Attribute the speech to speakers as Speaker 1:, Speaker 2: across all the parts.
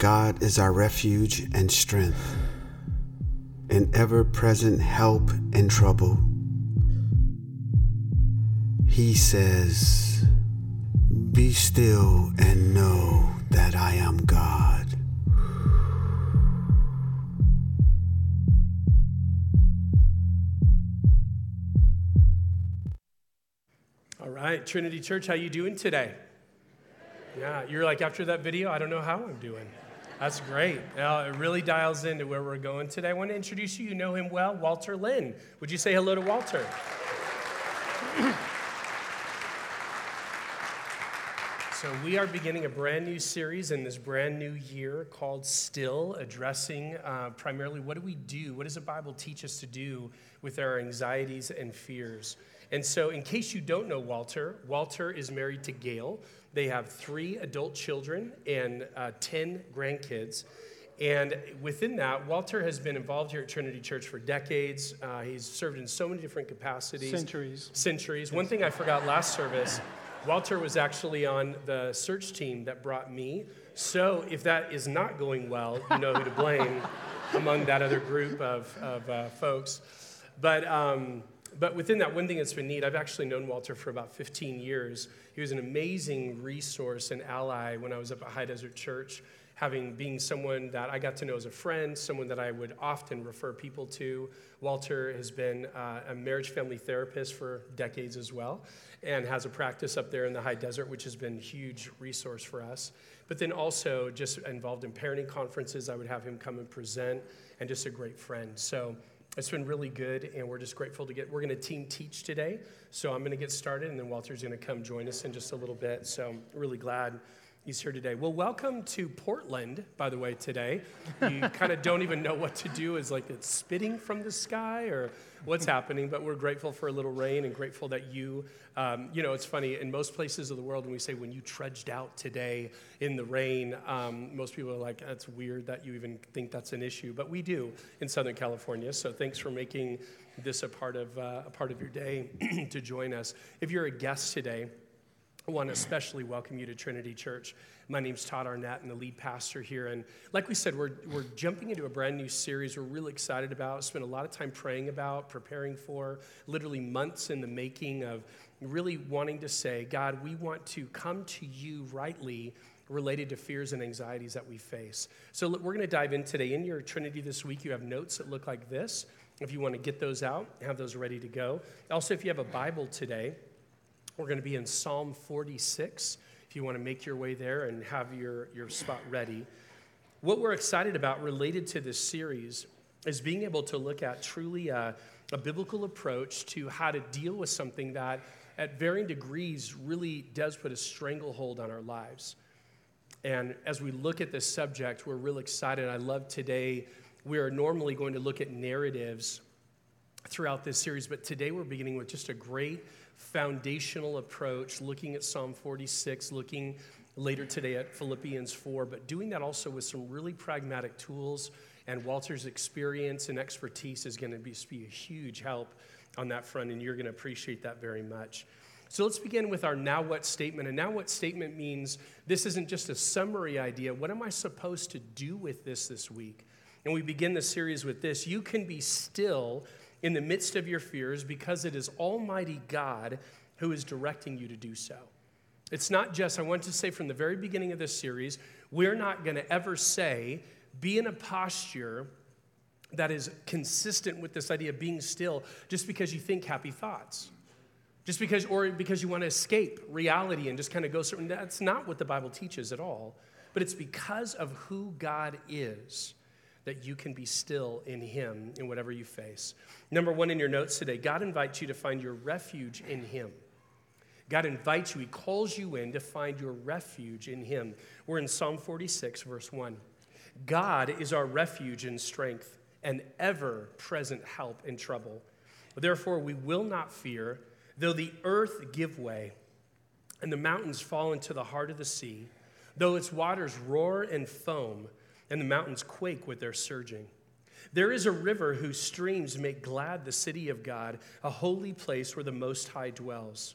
Speaker 1: God is our refuge and strength, an ever present help in trouble. He says, Be still and know that I am God.
Speaker 2: All right, Trinity Church, how you doing today? Yeah, you're like after that video, I don't know how I'm doing. That's great. Uh, it really dials into where we're going today. I want to introduce you. You know him well, Walter Lynn. Would you say hello to Walter? So, we are beginning a brand new series in this brand new year called Still, addressing uh, primarily what do we do? What does the Bible teach us to do with our anxieties and fears? And so, in case you don't know Walter, Walter is married to Gail. They have three adult children and uh, 10 grandkids. And within that, Walter has been involved here at Trinity Church for decades. Uh, he's served in so many different capacities.
Speaker 3: Centuries.
Speaker 2: Centuries. One thing I forgot last service Walter was actually on the search team that brought me. So if that is not going well, you know who to blame among that other group of, of uh, folks. But, um, but within that, one thing that's been neat, I've actually known Walter for about 15 years. He was an amazing resource and ally when I was up at High Desert Church having being someone that I got to know as a friend, someone that I would often refer people to. Walter has been uh, a marriage family therapist for decades as well, and has a practice up there in the high desert, which has been a huge resource for us. But then also just involved in parenting conferences, I would have him come and present, and just a great friend. So it's been really good, and we're just grateful to get. We're going to team teach today, so I'm going to get started, and then Walter's going to come join us in just a little bit. So really glad he's here today. Well, welcome to Portland, by the way, today. You kind of don't even know what to do. Is like it's spitting from the sky or what's happening, but we're grateful for a little rain and grateful that you, um, you know, it's funny, in most places of the world, when we say when you trudged out today in the rain, um, most people are like, that's weird that you even think that's an issue, but we do in Southern California. So thanks for making this a part of, uh, a part of your day to join us. If you're a guest today, I want to especially welcome you to Trinity Church. My name's Todd Arnett, and the lead pastor here. And like we said, we're, we're jumping into a brand new series we're really excited about, spent a lot of time praying about, preparing for, literally months in the making of really wanting to say, God, we want to come to you rightly related to fears and anxieties that we face. So we're going to dive in today. In your Trinity this week, you have notes that look like this. If you want to get those out, have those ready to go. Also, if you have a Bible today, we're going to be in Psalm 46 if you want to make your way there and have your, your spot ready. What we're excited about related to this series is being able to look at truly a, a biblical approach to how to deal with something that, at varying degrees, really does put a stranglehold on our lives. And as we look at this subject, we're real excited. I love today, we are normally going to look at narratives throughout this series, but today we're beginning with just a great foundational approach, looking at Psalm 46, looking later today at Philippians 4, but doing that also with some really pragmatic tools. And Walter's experience and expertise is going to be, be a huge help on that front, and you're going to appreciate that very much. So let's begin with our now what statement. And now what statement means this isn't just a summary idea. What am I supposed to do with this this week? And we begin the series with this You can be still in the midst of your fears because it is Almighty God who is directing you to do so. It's not just, I want to say from the very beginning of this series, we're not going to ever say, be in a posture that is consistent with this idea of being still just because you think happy thoughts. Just because, or because you want to escape reality and just kind of go certain. That's not what the Bible teaches at all. But it's because of who God is that you can be still in Him in whatever you face. Number one in your notes today God invites you to find your refuge in Him. God invites you, He calls you in to find your refuge in Him. We're in Psalm 46, verse 1. God is our refuge and strength, an ever present help in trouble. Therefore, we will not fear, though the earth give way and the mountains fall into the heart of the sea, though its waters roar and foam and the mountains quake with their surging. There is a river whose streams make glad the city of God, a holy place where the Most High dwells.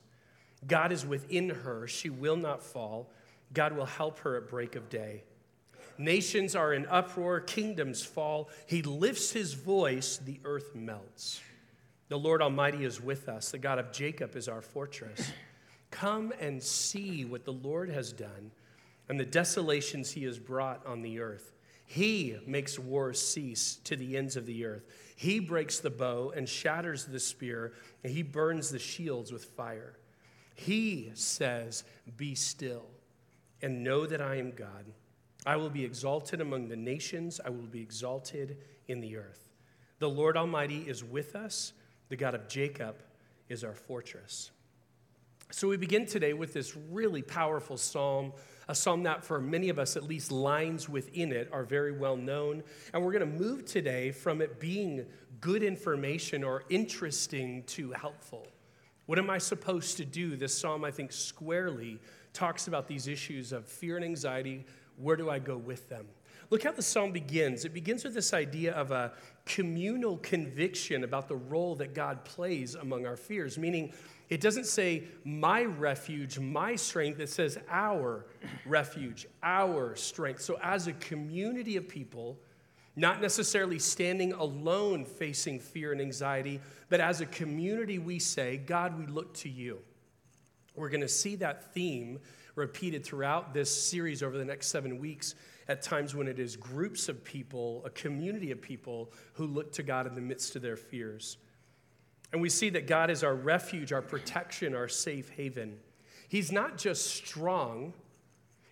Speaker 2: God is within her, she will not fall. God will help her at break of day. Nations are in uproar, kingdoms fall. He lifts his voice, the earth melts. The Lord Almighty is with us, the God of Jacob is our fortress. Come and see what the Lord has done and the desolations he has brought on the earth. He makes war cease to the ends of the earth. He breaks the bow and shatters the spear, and he burns the shields with fire. He says, Be still and know that I am God. I will be exalted among the nations, I will be exalted in the earth. The Lord Almighty is with us, the God of Jacob is our fortress. So we begin today with this really powerful psalm, a psalm that for many of us, at least lines within it, are very well known. And we're going to move today from it being good information or interesting to helpful. What am I supposed to do? This psalm, I think, squarely talks about these issues of fear and anxiety. Where do I go with them? Look how the psalm begins. It begins with this idea of a communal conviction about the role that God plays among our fears, meaning it doesn't say my refuge, my strength. It says our refuge, our strength. So, as a community of people, not necessarily standing alone facing fear and anxiety, but as a community, we say, God, we look to you. We're going to see that theme repeated throughout this series over the next seven weeks at times when it is groups of people, a community of people who look to God in the midst of their fears. And we see that God is our refuge, our protection, our safe haven. He's not just strong,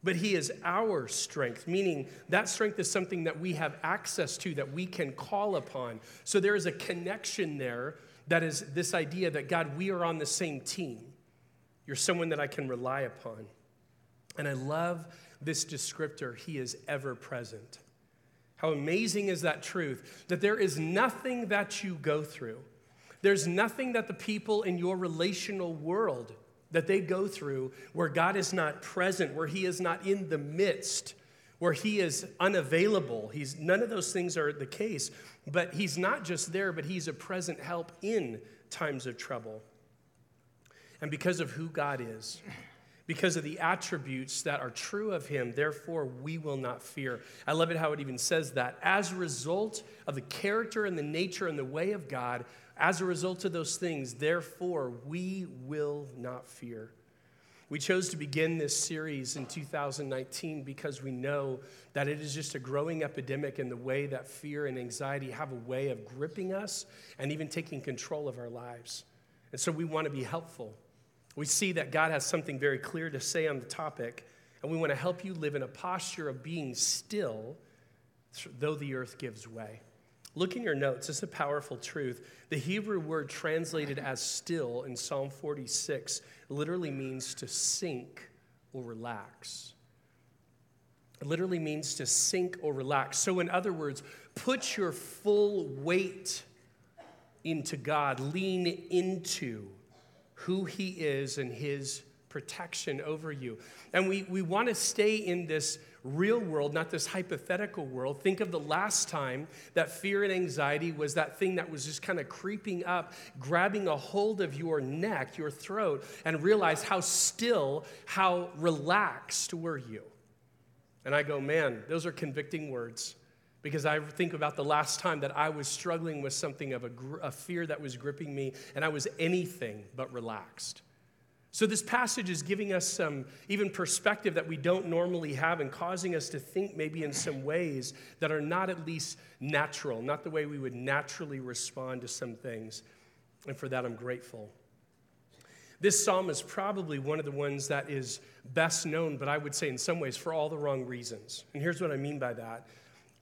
Speaker 2: but He is our strength, meaning that strength is something that we have access to, that we can call upon. So there is a connection there that is this idea that God, we are on the same team. You're someone that I can rely upon. And I love this descriptor, He is ever present. How amazing is that truth that there is nothing that you go through, there's nothing that the people in your relational world that they go through where God is not present, where He is not in the midst, where He is unavailable. He's, none of those things are the case. But He's not just there, but He's a present help in times of trouble. And because of who God is, because of the attributes that are true of him, therefore we will not fear. I love it how it even says that. As a result of the character and the nature and the way of God, as a result of those things, therefore we will not fear. We chose to begin this series in 2019 because we know that it is just a growing epidemic in the way that fear and anxiety have a way of gripping us and even taking control of our lives. And so we want to be helpful. We see that God has something very clear to say on the topic, and we want to help you live in a posture of being still, though the earth gives way. Look in your notes, it's a powerful truth. The Hebrew word translated as still in Psalm 46 literally means to sink or relax. It literally means to sink or relax. So, in other words, put your full weight into God, lean into who He is and His protection over you. And we, we want to stay in this real world, not this hypothetical world. Think of the last time that fear and anxiety was that thing that was just kind of creeping up, grabbing a hold of your neck, your throat, and realize how still, how relaxed were you. And I go, man, those are convicting words because I think about the last time that I was struggling with something of a, a, fear that was gripping me, and I was anything but relaxed. So, this passage is giving us some even perspective that we don't normally have and causing us to think maybe in some ways that are not at least natural, not the way we would naturally respond to some things. And for that, I'm grateful. This psalm is probably one of the ones that is best known, but I would say in some ways for all the wrong reasons. And here's what I mean by that.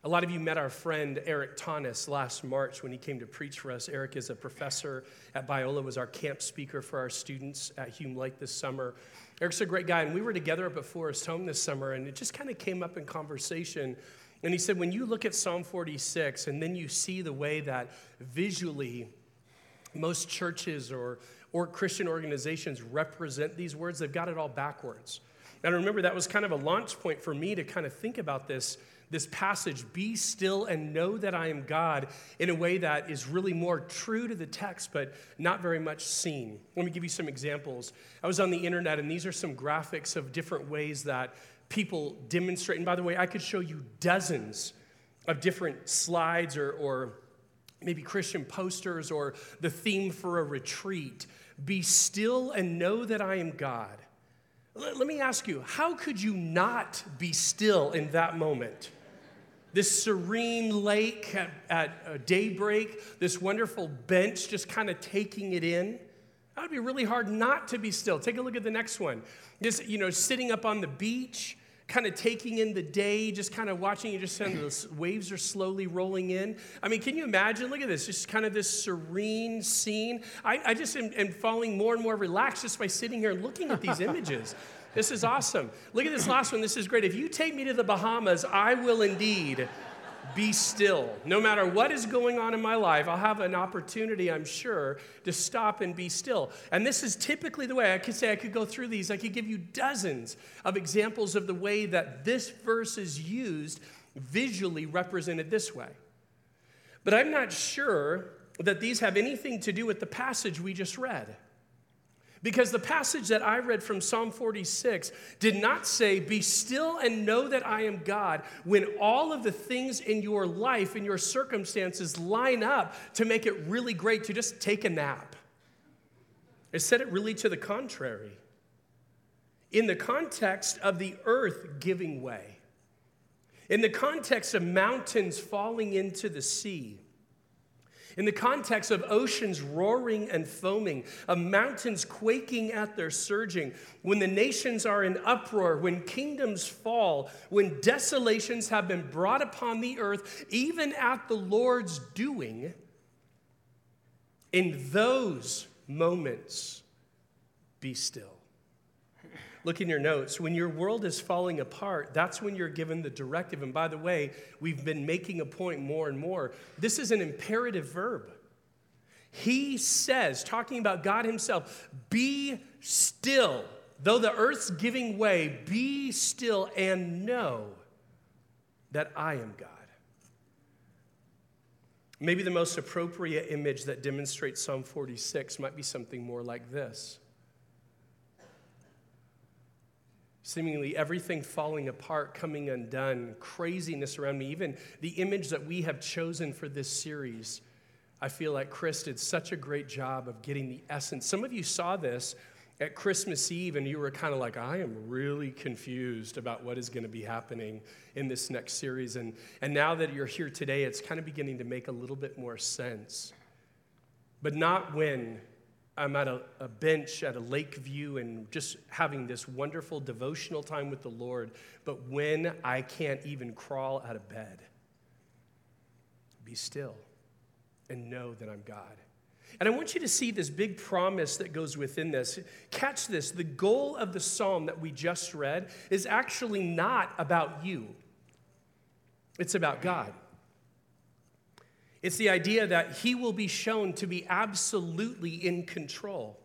Speaker 2: A lot of you met our friend Eric Tanis last March when he came to preach for us. Eric is a professor at Biola, was our camp speaker for our students at Hume Lake this summer. Eric's a great guy, and we were together up at Forest Home this summer, and it just kind of came up in conversation. And he said, when you look at Psalm 46 and then you see the way that visually most churches or, or Christian organizations represent these words, they've got it all backwards. And I remember that was kind of a launch point for me to kind of think about this this passage, be still and know that I am God, in a way that is really more true to the text, but not very much seen. Let me give you some examples. I was on the internet, and these are some graphics of different ways that people demonstrate. And by the way, I could show you dozens of different slides or, or maybe Christian posters or the theme for a retreat. Be still and know that I am God. Let me ask you, how could you not be still in that moment? This serene lake at, at uh, daybreak, this wonderful bench just kind of taking it in. That would be really hard not to be still. Take a look at the next one. Just, you know, sitting up on the beach, kind of taking in the day, just kind of watching, you just kind of the waves are slowly rolling in. I mean, can you imagine? Look at this, just kind of this serene scene. I, I just am, am falling more and more relaxed just by sitting here and looking at these images. This is awesome. Look at this last one. This is great. If you take me to the Bahamas, I will indeed be still. No matter what is going on in my life, I'll have an opportunity, I'm sure, to stop and be still. And this is typically the way I could say I could go through these. I could give you dozens of examples of the way that this verse is used, visually represented this way. But I'm not sure that these have anything to do with the passage we just read. Because the passage that I read from Psalm 46 did not say, Be still and know that I am God, when all of the things in your life and your circumstances line up to make it really great to just take a nap. It said it really to the contrary. In the context of the earth giving way, in the context of mountains falling into the sea, in the context of oceans roaring and foaming, of mountains quaking at their surging, when the nations are in uproar, when kingdoms fall, when desolations have been brought upon the earth, even at the Lord's doing, in those moments, be still. Look in your notes. When your world is falling apart, that's when you're given the directive. And by the way, we've been making a point more and more. This is an imperative verb. He says, talking about God Himself, be still. Though the earth's giving way, be still and know that I am God. Maybe the most appropriate image that demonstrates Psalm 46 might be something more like this seemingly everything falling apart, coming undone, craziness around me, even the image that we have chosen for this series. I feel like Chris did such a great job of getting the essence. Some of you saw this at Christmas Eve and you were kind of like, I am really confused about what is going to be happening in this next series. And, and now that you're here today, it's kind of beginning to make a little bit more sense. But not when I'm at a, a, bench at a lake view and just having this wonderful devotional time with the Lord, but when I can't even crawl out of bed, be still and know that I'm God. And I want you to see this big promise that goes within this. Catch this the goal of the psalm that we just read is actually not about you, it's about God. It's the idea that he will be shown to be absolutely in control.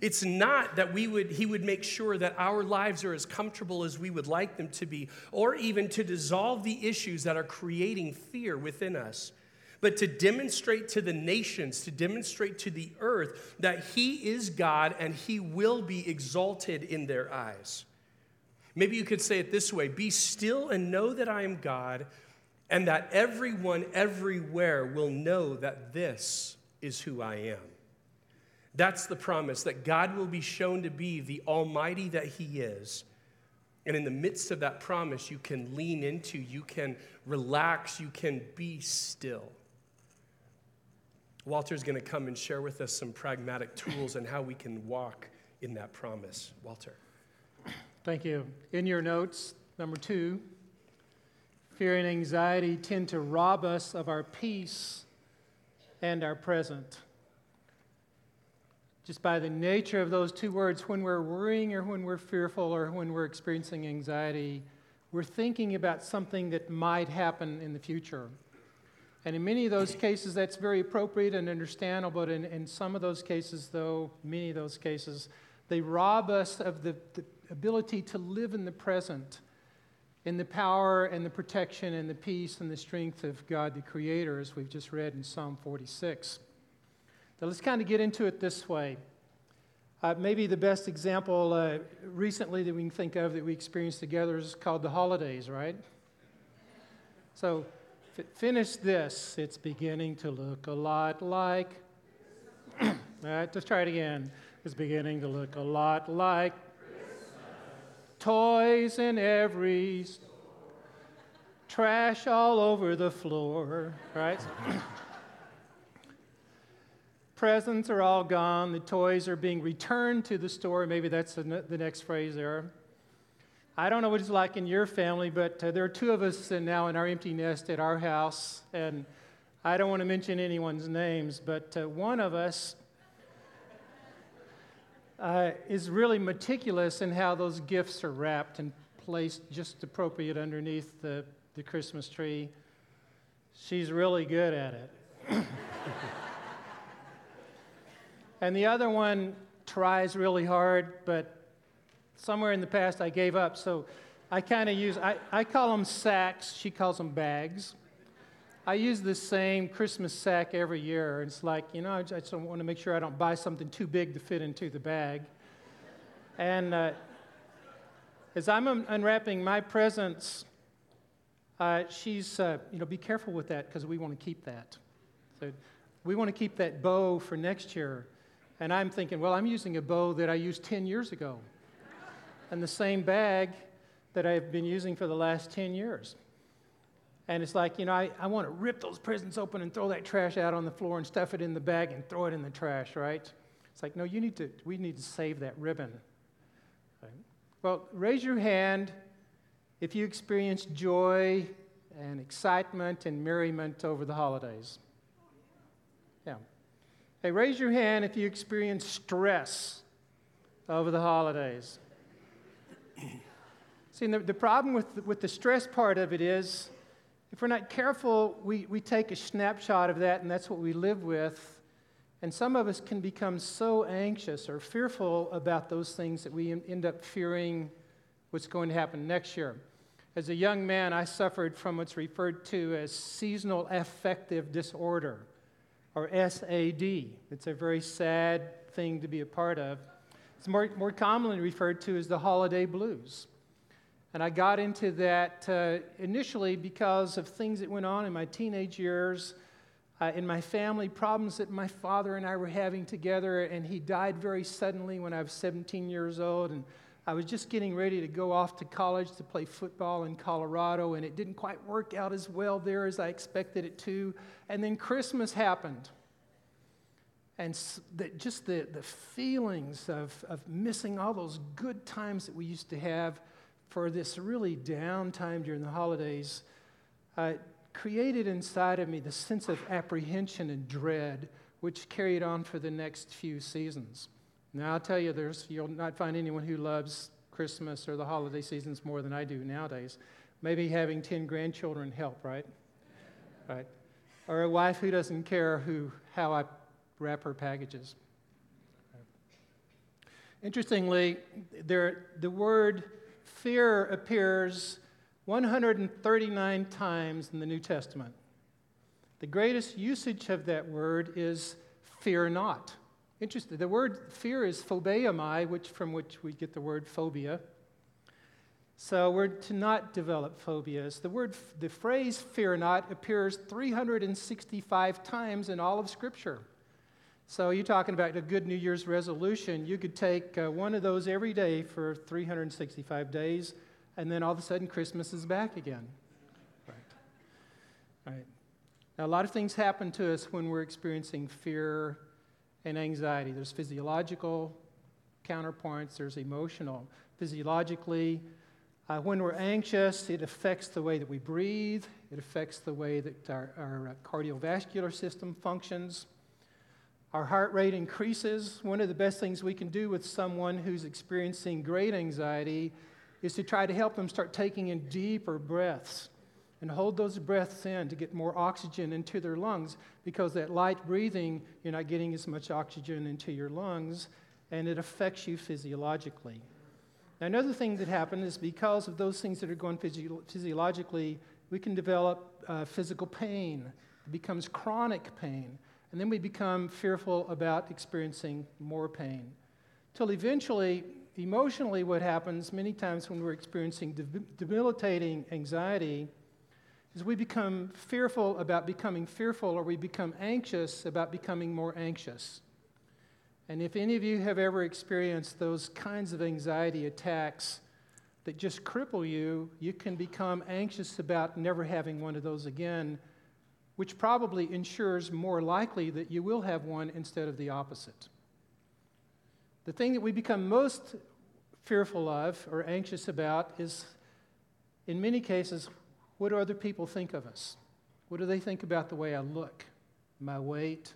Speaker 2: It's not that we would, he would make sure that our lives are as comfortable as we would like them to be, or even to dissolve the issues that are creating fear within us, but to demonstrate to the nations, to demonstrate to the earth that he is God and he will be exalted in their eyes. Maybe you could say it this way Be still and know that I am God and that everyone everywhere will know that this is who I am. That's the promise that God will be shown to be the Almighty that He is. And in the midst of that promise, you can lean into, you can relax, you can be still. Walter's going to come and share with us some pragmatic tools and how we can walk in that promise. Walter.
Speaker 3: Thank you. In your notes, number two, Fear and anxiety tend to rob us of our peace and our present. Just by the nature of those two words, when we're worrying or when we're fearful or when we're experiencing anxiety, we're thinking about something that might happen in the future. And in many of those cases, that's very appropriate and understandable. But in, in some of those cases, though, many of those cases, they rob us of the, the ability to live in the present in the power and the protection and the peace and the strength of God the Creator, as we've just read in Psalm 46. Now, let's kind of get into it this way. Uh, maybe the best example uh, recently that we can think of that we experienced together is called the holidays, right? So, f- finish this. It's beginning to look a lot like. All right, let's try it again. It's beginning to look a lot like toys in every store, trash all over the floor, right? Presents are all gone. The toys are being returned to the store. Maybe that's the, next phrase there. I don't know what it's like in your family, but uh, there are two of us now in our empty nest at our house. And I don't want to mention anyone's names, but uh, one of us uh, is really meticulous in how those gifts are wrapped and placed just appropriate underneath the, the Christmas tree. She's really good at it. And the other one tries really hard, but somewhere in the past I gave up. So I kind of use, I, I call them sacks, she calls them bags. I use the same Christmas sack every year. It's like, you know, I just want to make sure I don't buy something too big to fit into the bag. And uh, as I'm un- unwrapping my presents, uh, she's, uh, you know, be careful with that because we want to keep that. So we want to keep that bow for next year. And I'm thinking, well, I'm using a bow that I used 10 years ago, and the same bag that I've been using for the last 10 years. And it's like, you know, I, I want to rip those presents open and throw that trash out on the floor and stuff it in the bag and throw it in the trash, right? It's like, no, you need to, we need to save that ribbon. Right? Well, raise your hand if you experience joy and excitement and merriment over the holidays. Yeah. Hey, raise your hand if you experience stress over the holidays. See, the, the problem with, with the stress part of it is if we're not careful, we, we take a snapshot of that and that's what we live with. And some of us can become so anxious or fearful about those things that we end up fearing what's going to happen next year. As a young man, I suffered from what's referred to as seasonal affective disorder or SAD. It's a very sad thing to be a part of. It's more, more commonly referred to as the holiday blues. And I got into that uh, initially because of things that went on in my teenage years, uh, in my family, problems that my father and I were having together. And he died very suddenly when I was 17 years old. And I was just getting ready to go off to college to play football in Colorado, and it didn't quite work out as well there as I expected it to. And then Christmas happened. And just the, the feelings of, of missing all those good times that we used to have for this really down time during the holidays uh, created inside of me the sense of apprehension and dread, which carried on for the next few seasons. Now, I'll tell you, there's, you'll not find anyone who loves Christmas or the holiday seasons more than I do nowadays. Maybe having 10 grandchildren help, right? Right. Or a wife who doesn't care who, how I wrap her packages. Interestingly, there, the word fear appears 139 times in the New Testament. The greatest usage of that word is fear not. Interesting. The word fear is phobeomai, which from which we get the word phobia. So we're to not develop phobias. The word, the phrase "fear not" appears 365 times in all of Scripture. So you're talking about a good New Year's resolution. You could take uh, one of those every day for 365 days, and then all of a sudden Christmas is back again. Right. Right. Now a lot of things happen to us when we're experiencing fear and anxiety. There's physiological counterpoints, there's emotional. Physiologically, uh, when we're anxious, it affects the way that we breathe, it affects the way that our, our uh, cardiovascular system functions. Our heart rate increases. One of the best things we can do with someone who's experiencing great anxiety is to try to help them start taking in deeper breaths and hold those breaths in to get more oxygen into their lungs because that light breathing, you're not getting as much oxygen into your lungs and it affects you physiologically. Now, another thing that happens is because of those things that are going physio- physiologically, we can develop uh, physical pain. It becomes chronic pain. And then we become fearful about experiencing more pain. Till eventually, emotionally, what happens many times when we're experiencing debilitating anxiety is we become fearful about becoming fearful, or we become anxious about becoming more anxious. And if any of you have ever experienced those kinds of anxiety attacks that just cripple you, you can become anxious about never having one of those again, which probably ensures more likely that you will have one instead of the opposite. The thing that we become most fearful of or anxious about is, in many cases, what do other people think of us? What do they think about the way I look, my weight,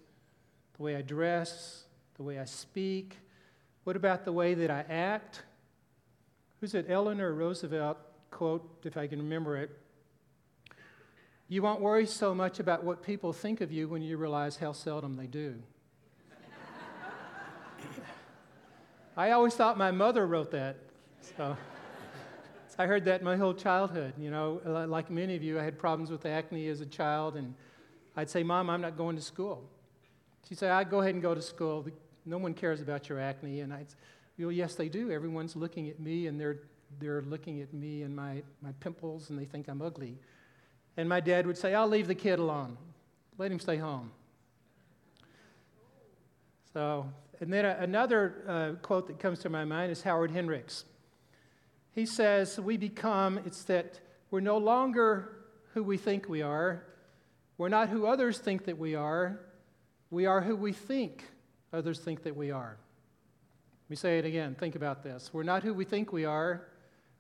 Speaker 3: the way I dress, the way I speak? What about the way that I act? Who's it? Eleanor Roosevelt quote, if I can remember it. You won't worry so much about what people think of you when you realize how seldom they do. I always thought my mother wrote that. So I heard that my whole childhood. You know, like many of you, I had problems with acne as a child, and I'd say, Mom, I'm not going to school. She'd say, I'd go ahead and go to school. No one cares about your acne. And I'd say, well, yes, they do. Everyone's looking at me, and they're, they're looking at me and my, my pimples, and they think I'm ugly. And my dad would say, I'll leave the kid alone. Let him stay home. So and then another uh, quote that comes to my mind is Howard Hendricks. He says, We become, it's that we're no longer who we think we are. We're not who others think that we are. We are who we think others think that we are. Let me say it again. Think about this. We're not who we think we are.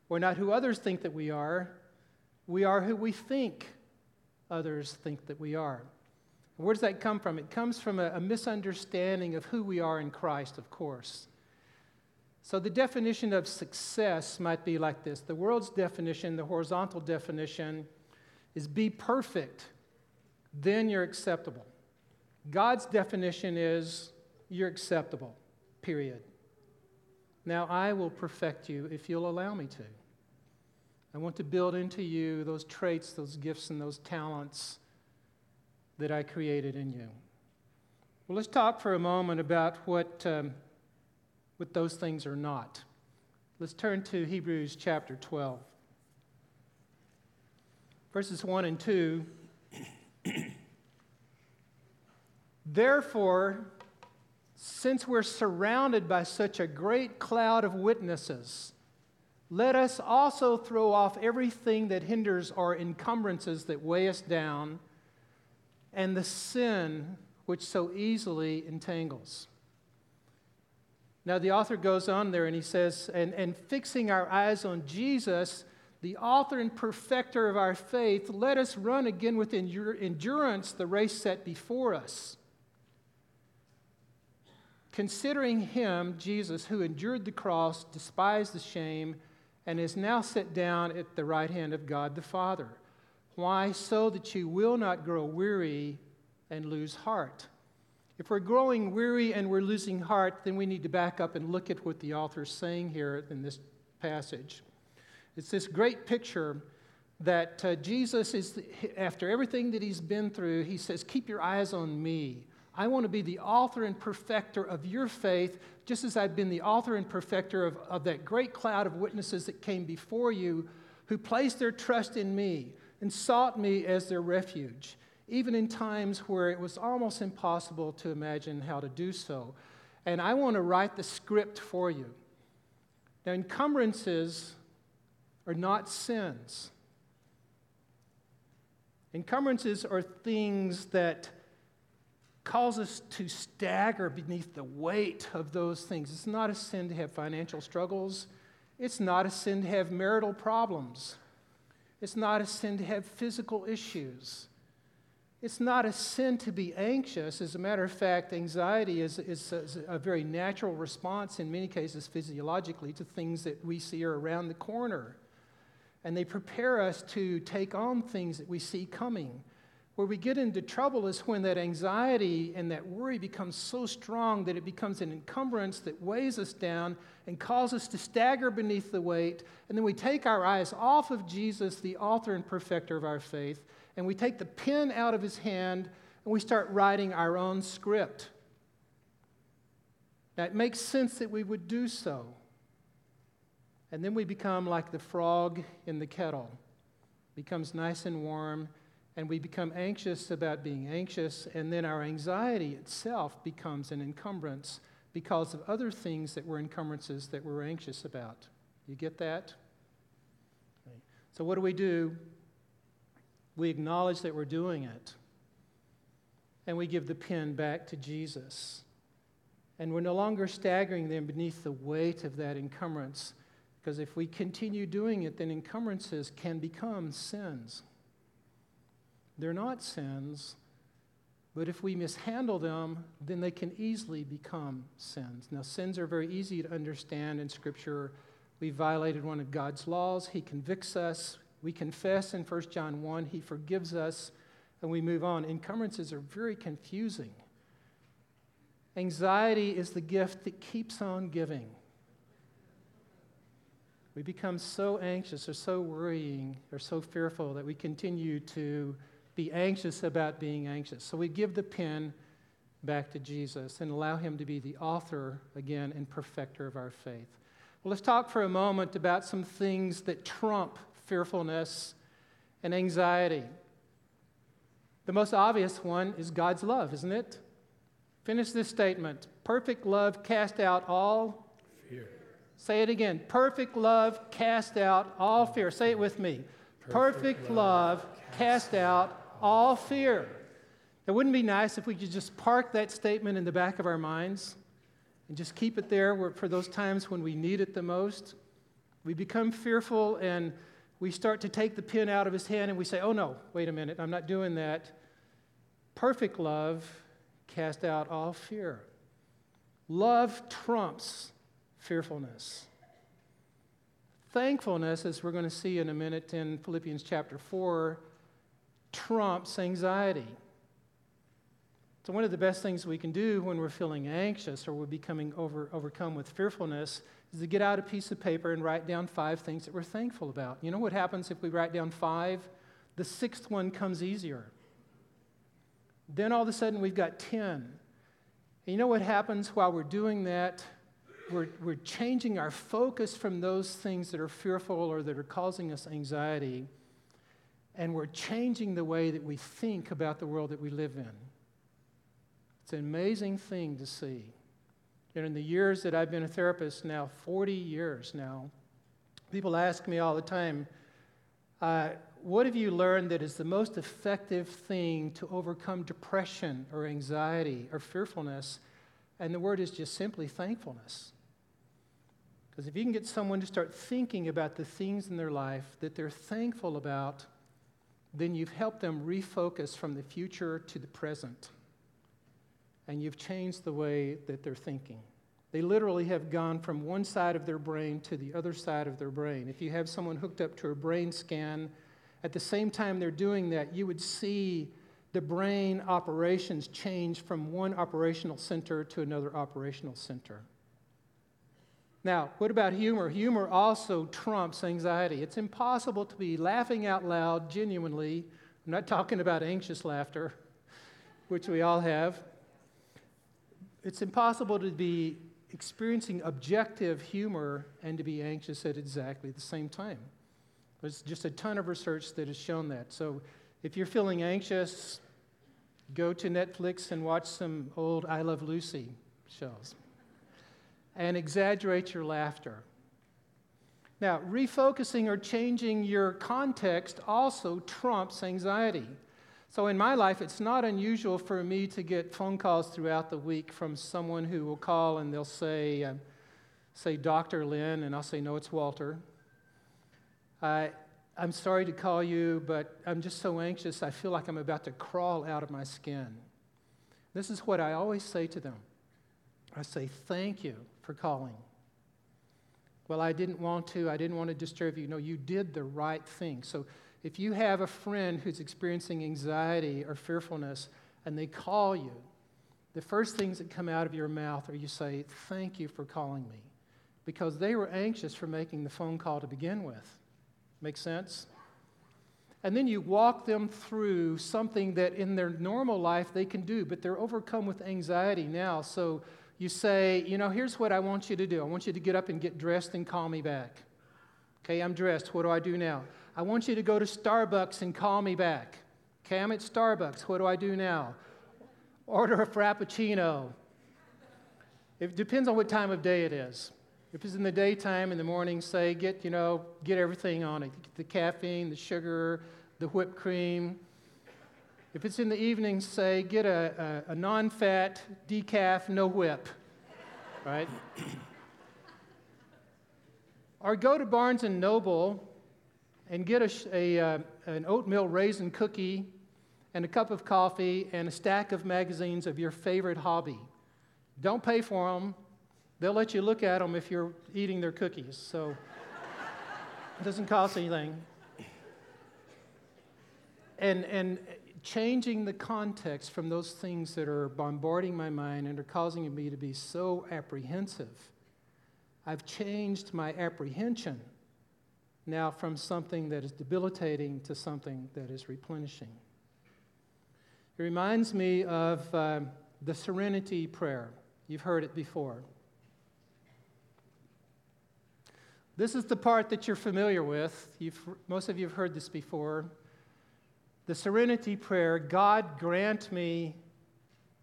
Speaker 3: We're not who others think that we are. We are who we think others think that we are. Where does that come from? It comes from a, a misunderstanding of who we are in Christ, of course. So the definition of success might be like this the world's definition, the horizontal definition, is be perfect, then you're acceptable. God's definition is you're acceptable, period. Now I will perfect you if you'll allow me to. I want to build into you those traits, those gifts, and those talents that I created in you. Well, let's talk for a moment about what, um, what those things are not. Let's turn to Hebrews chapter 12. Verses 1 and 2. Therefore, since we're surrounded by such a great cloud of witnesses, let us also throw off everything that hinders our encumbrances that weigh us down and the sin which so easily entangles. Now, the author goes on there and he says, and, and fixing our eyes on Jesus, the author and perfecter of our faith, let us run again with endurance the race set before us. Considering him, Jesus, who endured the cross, despised the shame, and is now set down at the right hand of God the Father. Why? So that you will not grow weary and lose heart. If we're growing weary and we're losing heart, then we need to back up and look at what the author is saying here in this passage. It's this great picture that uh, Jesus is, after everything that he's been through, he says, Keep your eyes on me. I want to be the author and perfecter of your faith, just as I've been the author and perfecter of, of that great cloud of witnesses that came before you who placed their trust in me and sought me as their refuge, even in times where it was almost impossible to imagine how to do so. And I want to write the script for you. Now, encumbrances are not sins. Encumbrances are things that cause us to stagger beneath the weight of those things. It's not a sin to have financial struggles. It's not a sin to have marital problems. It's not a sin to have physical issues. It's not a sin to be anxious. As a matter of fact, anxiety is, is, a, a very natural response, in many cases physiologically, to things that we see are around the corner. And they prepare us to take on things that we see coming. Where we get into trouble is when that anxiety and that worry becomes so strong that it becomes an encumbrance that weighs us down and causes us to stagger beneath the weight. And then we take our eyes off of Jesus, the author and perfecter of our faith, and we take the pen out of his hand and we start writing our own script. Now, it makes sense that we would do so. And then we become like the frog in the kettle, becomes nice and warm and we become anxious about being anxious, and then our anxiety itself becomes an encumbrance because of other things that were encumbrances that we're anxious about. You get that? So, what do we do? We acknowledge that we're doing it, and we give the pen back to Jesus. And we're no longer staggering them beneath the weight of that encumbrance, because if we continue doing it, then encumbrances can become sins. They're not sins, but if we mishandle them, then they can easily become sins. Now, sins are very easy to understand in Scripture. We violated one of God's laws, He convicts us. We confess in 1 John 1, He forgives us, and we move on. Encumbrances are very confusing. Anxiety is the gift that keeps on giving. We become so anxious or so worrying or so fearful that we continue to be anxious about being anxious. So we give the pen back to Jesus and allow him to be the author again and perfecter of our faith. Well, let's talk for a moment about some things that trump fearfulness and anxiety. The most obvious one is God's love, isn't it? Finish this statement. Perfect love cast out all fear. Say it again. Perfect love cast out all fear. Say it with me. Perfect, Perfect love cast out all fear. It wouldn't be nice if we could just park that statement in the back of our minds and just keep it there for those times when we need it the most. We become fearful and we start to take the pin out of his hand and we say, oh no, wait a minute, I'm not doing that. Perfect love cast out all fear. Love trumps fearfulness. Thankfulness, as we're going to see in a minute in Philippians chapter 4, trumps anxiety. So, one of the best things we can do when we're feeling anxious or we're becoming over, overcome with fearfulness is to get out a piece of paper and write down five things that we're thankful about. You know what happens if we write down five? The sixth one comes easier. Then all of a sudden we've got 10. And you know what happens while we're doing that? We're, we're changing our focus from those things that are fearful or that are causing us anxiety and we're changing the way that we think about the world that we live in. It's an amazing thing to see. And in the years that I've been a therapist now, 40 years now, people ask me all the time, uh, what have you learned that is the most effective thing to overcome depression or anxiety or fearfulness? And the word is just simply thankfulness. Because if you can get someone to start thinking about the things in their life that they're thankful about, then you've helped them refocus from the future to the present. And you've changed the way that they're thinking. They literally have gone from one side of their brain to the other side of their brain. If you have someone hooked up to a brain scan, at the same time they're doing that, you would see the brain operations change from one operational center to another operational center. Now, what about humor? Humor also trumps anxiety. It's impossible to be laughing out loud genuinely. I'm not talking about anxious laughter, which we all have. It's impossible to be experiencing objective humor and to be anxious at exactly the same time. There's just a ton of research that has shown that. So if you're feeling anxious, go to Netflix and watch some old I Love Lucy shows and exaggerate your laughter. Now, refocusing or changing your context also trumps anxiety. So, in my life, it's not unusual for me to get phone calls throughout the week from someone who will call and they'll say, uh, say, Dr. Lynn, and I'll say, no, it's Walter. I'm sorry to call you, but I'm just so anxious. I feel like I'm about to crawl out of my skin. This is what I always say to them I say, thank you for calling. Well, I didn't want to. I didn't want to disturb you. No, you did the right thing. So If you have a friend who's experiencing anxiety or fearfulness and they call you, the first things that come out of your mouth are you say, Thank you for calling me. Because they were anxious for making the phone call to begin with. Make sense? And then you walk them through something that in their normal life they can do, but they're overcome with anxiety now. So you say, You know, here's what I want you to do I want you to get up and get dressed and call me back. Okay, I'm dressed. What do I do now? I want you to go to Starbucks and call me back. Okay, I'm at Starbucks. What do I do now? Order a Frappuccino. It depends on what time of day it is. If it's in the daytime, in the morning, say, get, you know, get everything on it Get the caffeine, the sugar, the whipped cream. If it's in the evening, say, get a, a, a non fat, decaf, no whip, right? or go to Barnes and Noble and get a, a, uh, an oatmeal raisin cookie and a cup of coffee and a stack of magazines of your favorite hobby. Don't pay for them. They'll let you look at them if you're eating their cookies. So it doesn't cost anything. And, and changing the context from those things that are bombarding my mind and are causing me to be so apprehensive, I've changed my apprehension now from something that is debilitating to something that is replenishing. It reminds me of uh, the serenity prayer. You've heard it before. This is the part that you're familiar with. You've, most of you have heard this before. The serenity prayer God grant me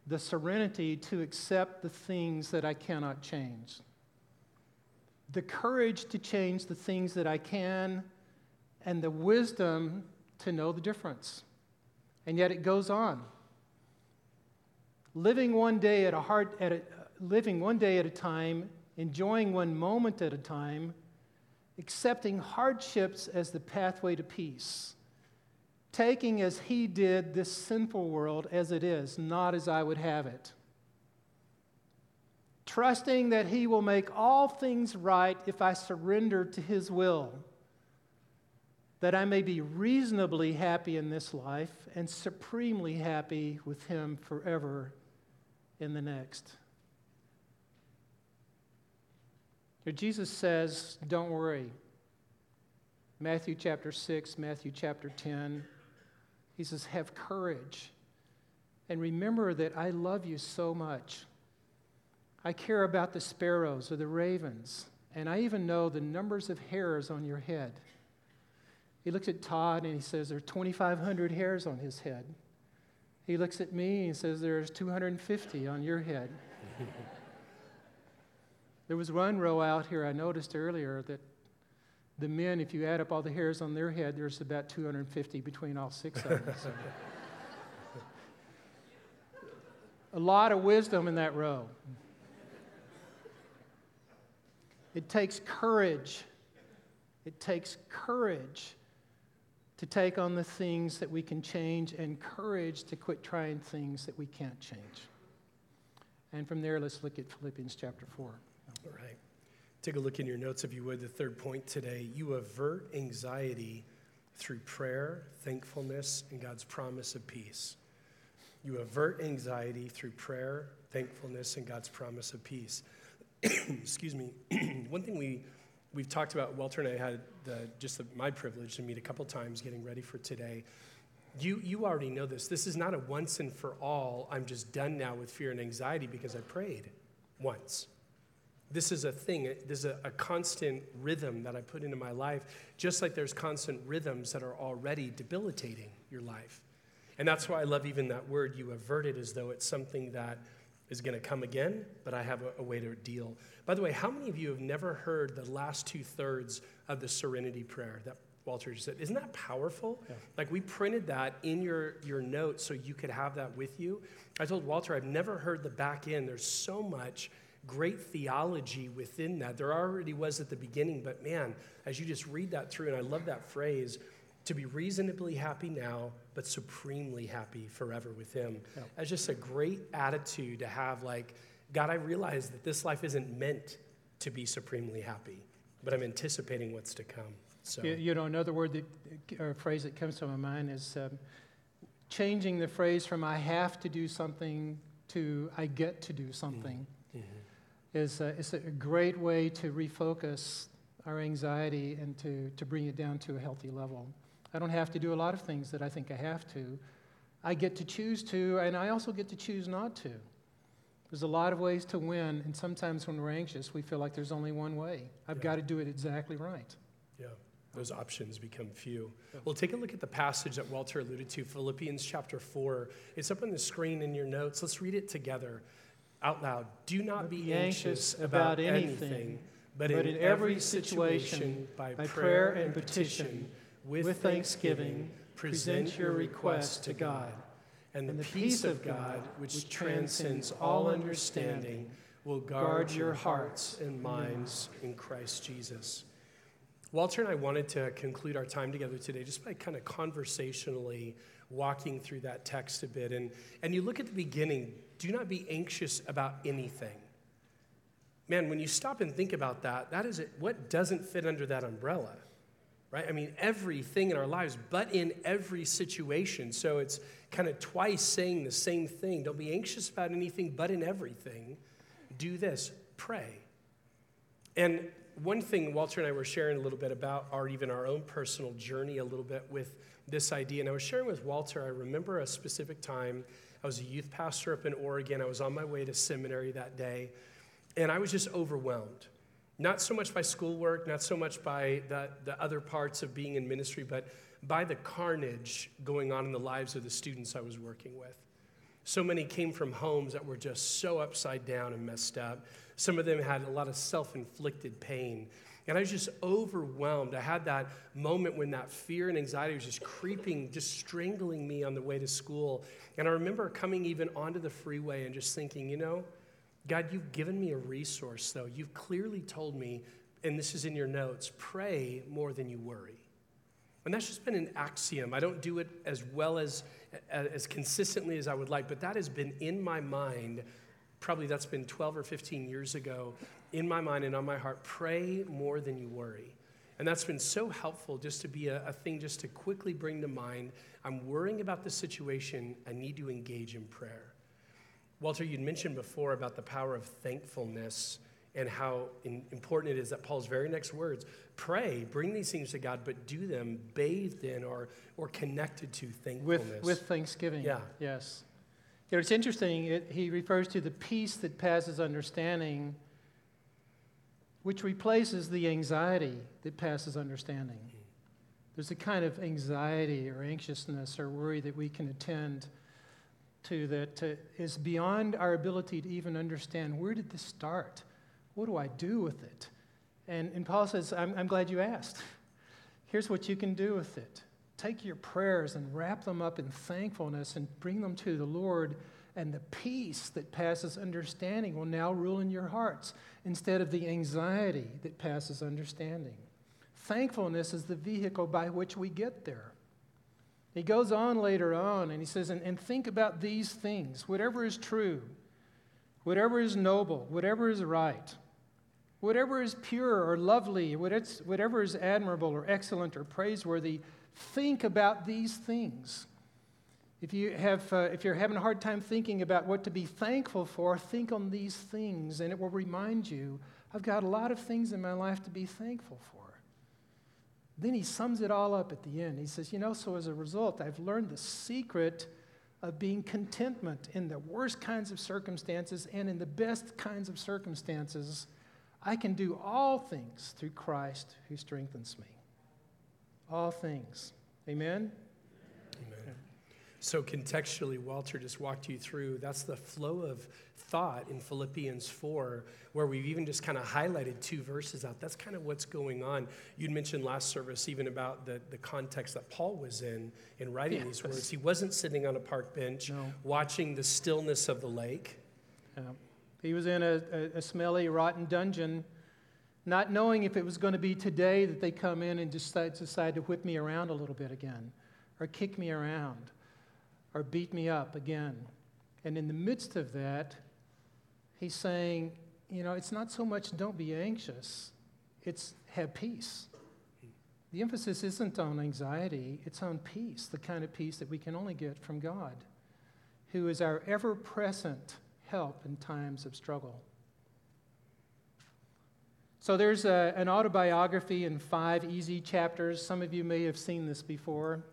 Speaker 3: the serenity to accept the things that I cannot change the courage to change the things that I can, and the wisdom to know the difference. And yet it goes on. Living one day at a heart at a, living one day at a time, enjoying one moment at a time, accepting hardships as the pathway to peace. Taking as he did this sinful world as it is, not as I would have it trusting that He will make all things right if I surrender to His will, that I may be reasonably happy in this life and supremely happy with Him forever in the next. Jesus says, Don't worry. Matthew chapter 6, Matthew chapter 10. He says, Have courage. And remember that I love you so much I care about the sparrows or the ravens, and I even know the numbers of hairs on your head. He looks at Todd and he says, There are 2,500 hairs on his head. He looks at me and says, There's 250 on your head. there was one row out here I noticed earlier that the men, if you add up all the hairs on their head, there's about 250 between all six of them. So. a lot of wisdom in that row. It takes courage. It takes courage to take on the things that we can change and courage to quit trying things that we can't change. And from there, let's look at Philippians chapter 4.
Speaker 2: All right. Take a look in your notes, if you would. The third point today you avert anxiety through prayer, thankfulness, and God's promise of peace. You avert anxiety through prayer, thankfulness, and God's promise of peace. excuse me, one thing we, we've talked about, Walter and I had the, just the, my privilege to meet a couple times getting ready for today. You, you already know this. This is not a once and for all, I'm just done now with fear and anxiety because I prayed once. This is a thing, this is a, a constant rhythm that I put into my life, just like there's constant rhythms that are already debilitating your life. And that's why I love even that word you avert it as though it's something that is going to come again, but I have a, a, way to deal. By the way, how many of you have never heard the last two thirds of the serenity prayer that Walter just said? Isn't that powerful? Yeah. Like we printed that in your, your notes so you could have that with you. I told Walter, I've never heard the back end. There's so much great theology within that. There already was at the beginning, but man, as you just read that through, and I love that phrase, to be reasonably happy now, but supremely happy forever with Him. Yeah. That's just a great attitude to have. Like, God, I realize that this life isn't meant to be supremely happy, but I'm anticipating what's to come. So,
Speaker 3: You, you know, another word that, or phrase that comes to my mind is um, changing the phrase from I have to do something to I get to do something
Speaker 2: mhm.
Speaker 3: is, uh, is a great way to refocus our anxiety and to, to bring it down to a healthy level. I don't have to do a lot of things that I think I have to. I get to choose to, and I also get to choose not to. There's a lot of ways to win, and sometimes when we're anxious, we feel like there's only one way. I've
Speaker 2: Yeah.
Speaker 3: got to do it exactly right.
Speaker 2: yeah, those options become few. Well, take a look at the passage that Walter alluded to, Philippians chapter 4. It's up on the screen in your notes. Let's read it together out loud. Do not be anxious about anything, but in every situation, by prayer and petition, with thanksgiving, present your requests to God. And the peace of God, which transcends all understanding, will guard your hearts and minds in Christ Jesus. Walter and I wanted to conclude our time together today just by kind of conversationally walking through that text a bit. And, and you look at the beginning do not be anxious about anything. Man, when you stop and think about that, that is it. What doesn't fit under that umbrella? Right? I mean, everything in our lives, but in every situation. So it's kind of twice saying the same thing. Don't be anxious about anything, but in everything. Do this pray. And one thing Walter and I were sharing a little bit about, or even our own personal journey a little bit with this idea. And I was sharing with Walter, I remember a specific time. I was a youth pastor up in Oregon. I was on my way to seminary that day, and I was just overwhelmed. Not so much by schoolwork, not so much by the, the other parts of being in ministry, but by the carnage going on in the lives of the students I was working with. So many came from homes that were just so upside down and messed up. Some of them had a lot of self inflicted pain. And I was just overwhelmed. I had that moment when that fear and anxiety was just creeping, just strangling me on the way to school. And I remember coming even onto the freeway and just thinking, you know, God, you've given me a resource, though. You've clearly told me, and this is in your notes pray more than you worry. And that's just been an axiom. I don't do it as well as, as consistently as I would like, but that has been in my mind. Probably that's been 12 or 15 years ago, in my mind and on my heart. Pray more than you worry. And that's been so helpful just to be a, a thing just to quickly bring to mind. I'm worrying about the situation. I need to engage in prayer. Walter, you'd mentioned before about the power of thankfulness and how in, important it is that Paul's very next words pray, bring these things to God, but do them bathed in or, or connected to thankfulness.
Speaker 3: With, with thanksgiving.
Speaker 2: Yeah.
Speaker 3: Yes. You know, it's interesting, it, he refers to the peace that passes understanding, which replaces the anxiety that passes understanding. There's a kind of anxiety or anxiousness or worry that we can attend to that uh, is beyond our ability to even understand where did this start? What do I do with it? And, and Paul says, I'm, I'm glad you asked. Here's what you can do with it take your prayers and wrap them up in thankfulness and bring them to the Lord, and the peace that passes understanding will now rule in your hearts instead of the anxiety that passes understanding. Thankfulness is the vehicle by which we get there. He goes on later on and he says, and, and think about these things whatever is true, whatever is noble, whatever is right, whatever is pure or lovely, whatever is admirable or excellent or praiseworthy, think about these things. If, you have, uh, if you're having a hard time thinking about what to be thankful for, think on these things, and it will remind you I've got a lot of things in my life to be thankful for. Then he sums it all up at the end. He says, You know, so as a result, I've learned the secret of being contentment in the worst kinds of circumstances and in the best kinds of circumstances. I can do all things through Christ who strengthens me. All things. Amen?
Speaker 2: Amen. So, contextually, Walter just walked you through that's the flow of thought in Philippians 4, where we've even just kind of highlighted two verses out. That's kind of what's going on. You'd mentioned last service even about the, the context that Paul was in in writing yes. these words. He wasn't sitting on a park bench no. watching the stillness of the lake.
Speaker 3: Yeah. He was in a, a, a smelly, rotten dungeon not knowing if it was going to be today that they come in and decide, decide to whip me around a little bit again, or kick me around, or beat me up again. And in the midst of that, he's saying, you know, it's not so much don't be anxious, it's have peace. the emphasis isn't on anxiety, it's on peace, the kind of peace that we can only get from God, who is our ever present help in times of struggle. So there's a, an autobiography in five easy chapters. Some of you may have seen this before.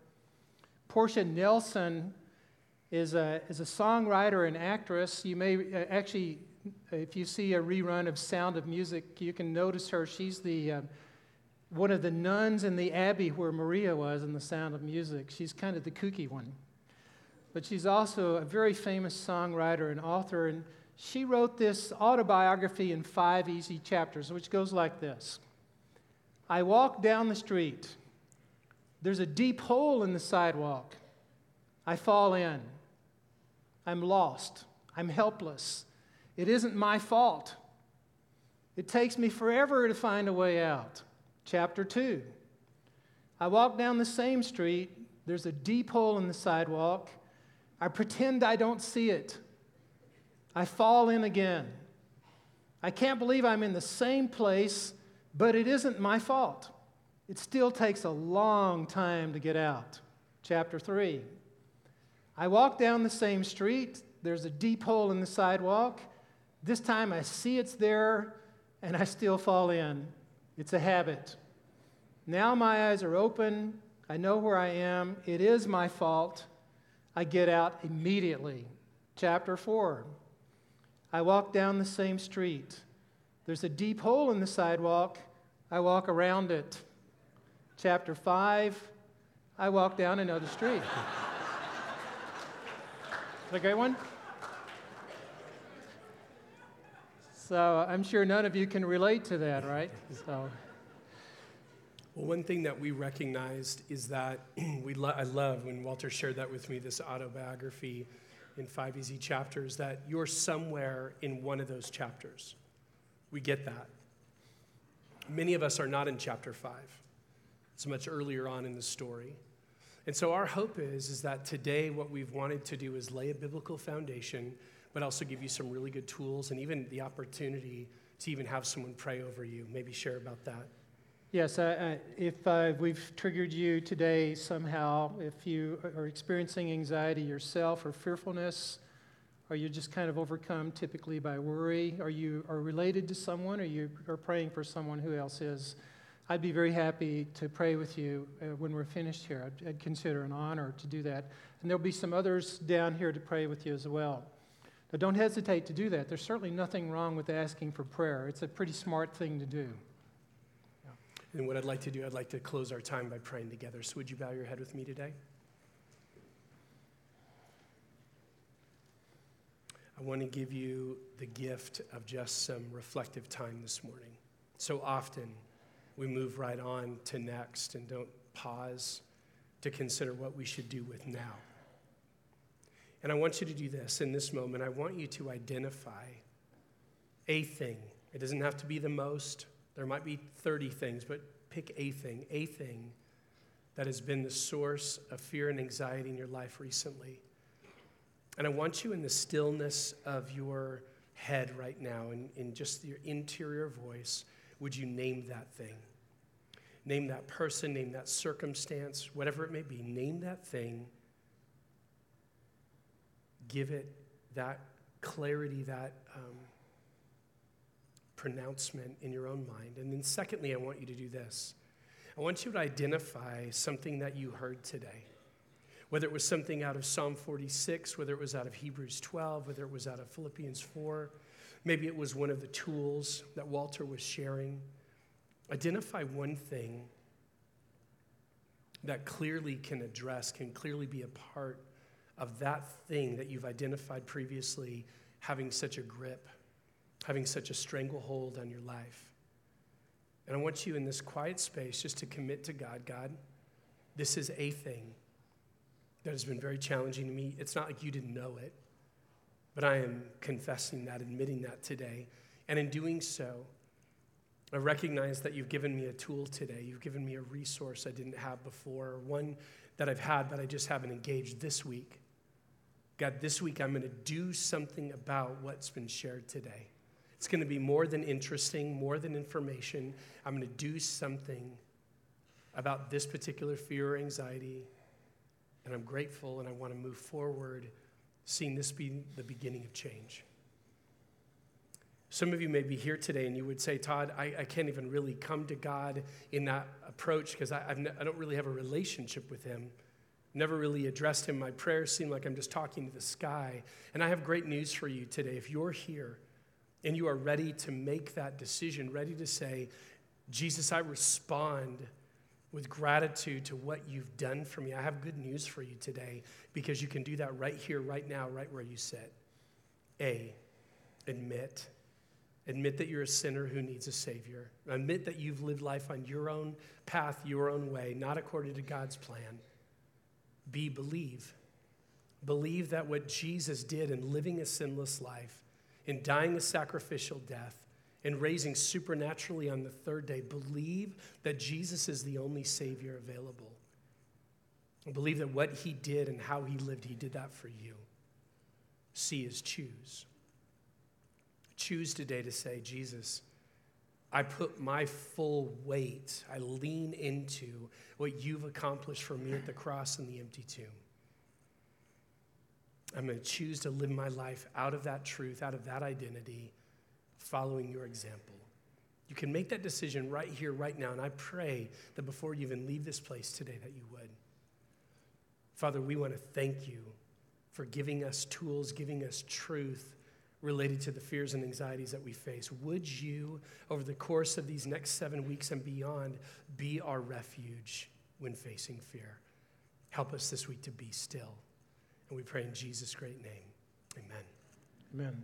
Speaker 3: Portia Nelson is a, is a songwriter and actress. You may uh, actually, if you see a rerun of Sound of Music, you can notice her. She's the uh, one of the nuns in the abbey where Maria was in The Sound of Music. She's kind of the kooky one. But she's also a very famous songwriter and author, and she wrote this autobiography in five easy chapters, which goes like this I walk down the street. There's a deep hole in the sidewalk. I fall in. I'm lost. I'm helpless. It isn't my fault. It takes me forever to find a way out chapter 2. I walk down the same street. There's a deep hole in the sidewalk. I pretend I don't see it. I fall in again. I can't believe I'm in the same place, but it isn't my fault. It still takes a long time to get out. Chapter 3. I walk down the same street. There's a deep hole in the sidewalk. This time I see it's there and I still fall in. It's a habit. Now my eyes are open. I know where I am. It is my fault. I get out immediately. Chapter 4. I walk down the same street. There's a deep hole in the sidewalk. I walk around it. Chapter 5. I walk down another street. Is that a great one? So I'm sure none of you can relate to that, right? So.
Speaker 2: Well, one thing that we recognized is that we lo- I love when Walter shared that with me, this autobiography in five easy chapters, that you're somewhere in one of those chapters. We get that. Many of us are not in chapter five. It's much earlier on in the story. And so our hope is, is that today what we've wanted to do is lay a biblical foundation but also give you some really good tools and even the opportunity to even have someone pray over you. Maybe share about that.
Speaker 3: Yes, uh, if uh, we've triggered you today somehow, if you are experiencing anxiety yourself or fearfulness, or you're just kind of overcome typically by worry, or you are related to someone, or you are praying for someone who else is, I'd be very happy to pray with you uh, when we're finished here. I'd, I'd consider an honor to do that. And there'll be some others down here to pray with you as well. Now, don't hesitate to do that. There's certainly nothing wrong with asking for prayer, it's a pretty smart thing to do.
Speaker 2: And what I'd like to do, I'd like to close our time by praying together. So, would you bow your head with me today? I want to give you the gift of just some reflective time this morning. So often we move right on to next and don't pause to consider what we should do with now. And I want you to do this in this moment. I want you to identify a thing. It doesn't have to be the most, there might be 30 things, but pick a thing, a thing that has been the source of fear and anxiety in your life recently. And I want you in the stillness of your head right now, in, in just your interior voice, would you name that thing? Name that person, name that circumstance, whatever it may be, name that thing give it that clarity, that um, pronouncement in your own mind. And then, secondly, I want you to do this I want you to identify something that you heard today. Whether it was something out of Psalm 46, whether it was out of Hebrews 12, whether it was out of Philippians 4, maybe it was one of the tools that Walter was sharing. Identify one thing that clearly can address, can clearly be a part of that thing that you've identified previously having such a grip, having such a stranglehold on your life. And I want you in this quiet space just to commit to God God, this is a thing that has been very challenging to me. It's not like you didn't know it, but I am confessing that, admitting that today. And in doing so, I recognize that you've given me a tool today. You've given me a resource I didn't have before, one that I've had but I just haven't engaged this week. God, this week I'm going to do something about what's been shared today. It's going to be more than interesting, more than information. I'm going to do something about this particular fear or anxiety, and I'm grateful and I want to move forward, seeing this be the beginning of change. Some of you may be here today and you would say, Todd, I, I can't even really come to God in that approach because I, ne- I don't really have a relationship with Him. Never really addressed Him. My prayers seem like I'm just talking to the sky. And I have great news for you today. If you're here and you are ready to make that decision, ready to say, Jesus, I respond with gratitude to what you've done for me, I have good news for you today because you can do that right here, right now, right where you sit. A, admit Admit that you're a sinner who needs a Savior. Admit that you've lived life on your own path, your own way, not according to God's plan. B, believe. Believe that what Jesus did in living a sinless life, in dying a sacrificial death, in raising supernaturally on the third day, believe that Jesus is the only Savior available. Believe that what He did and how He lived, He did that for you. C is choose choose today to say, Jesus, I put my full weight, I lean into what you've accomplished for me at the cross and the empty tomb. I'm going to choose to live my life out of that truth, out of that identity, following your example. You can make that decision right here, right now, and I pray that before you even leave this place today, that you would. Father, we want to thank you for giving us tools, giving us truth related to the fears and anxieties that we face. Would you, over the course of these next seven weeks and beyond, be our refuge when facing fear? Help us this week to be still. And we pray in Jesus' great name. Amen.
Speaker 3: Amen.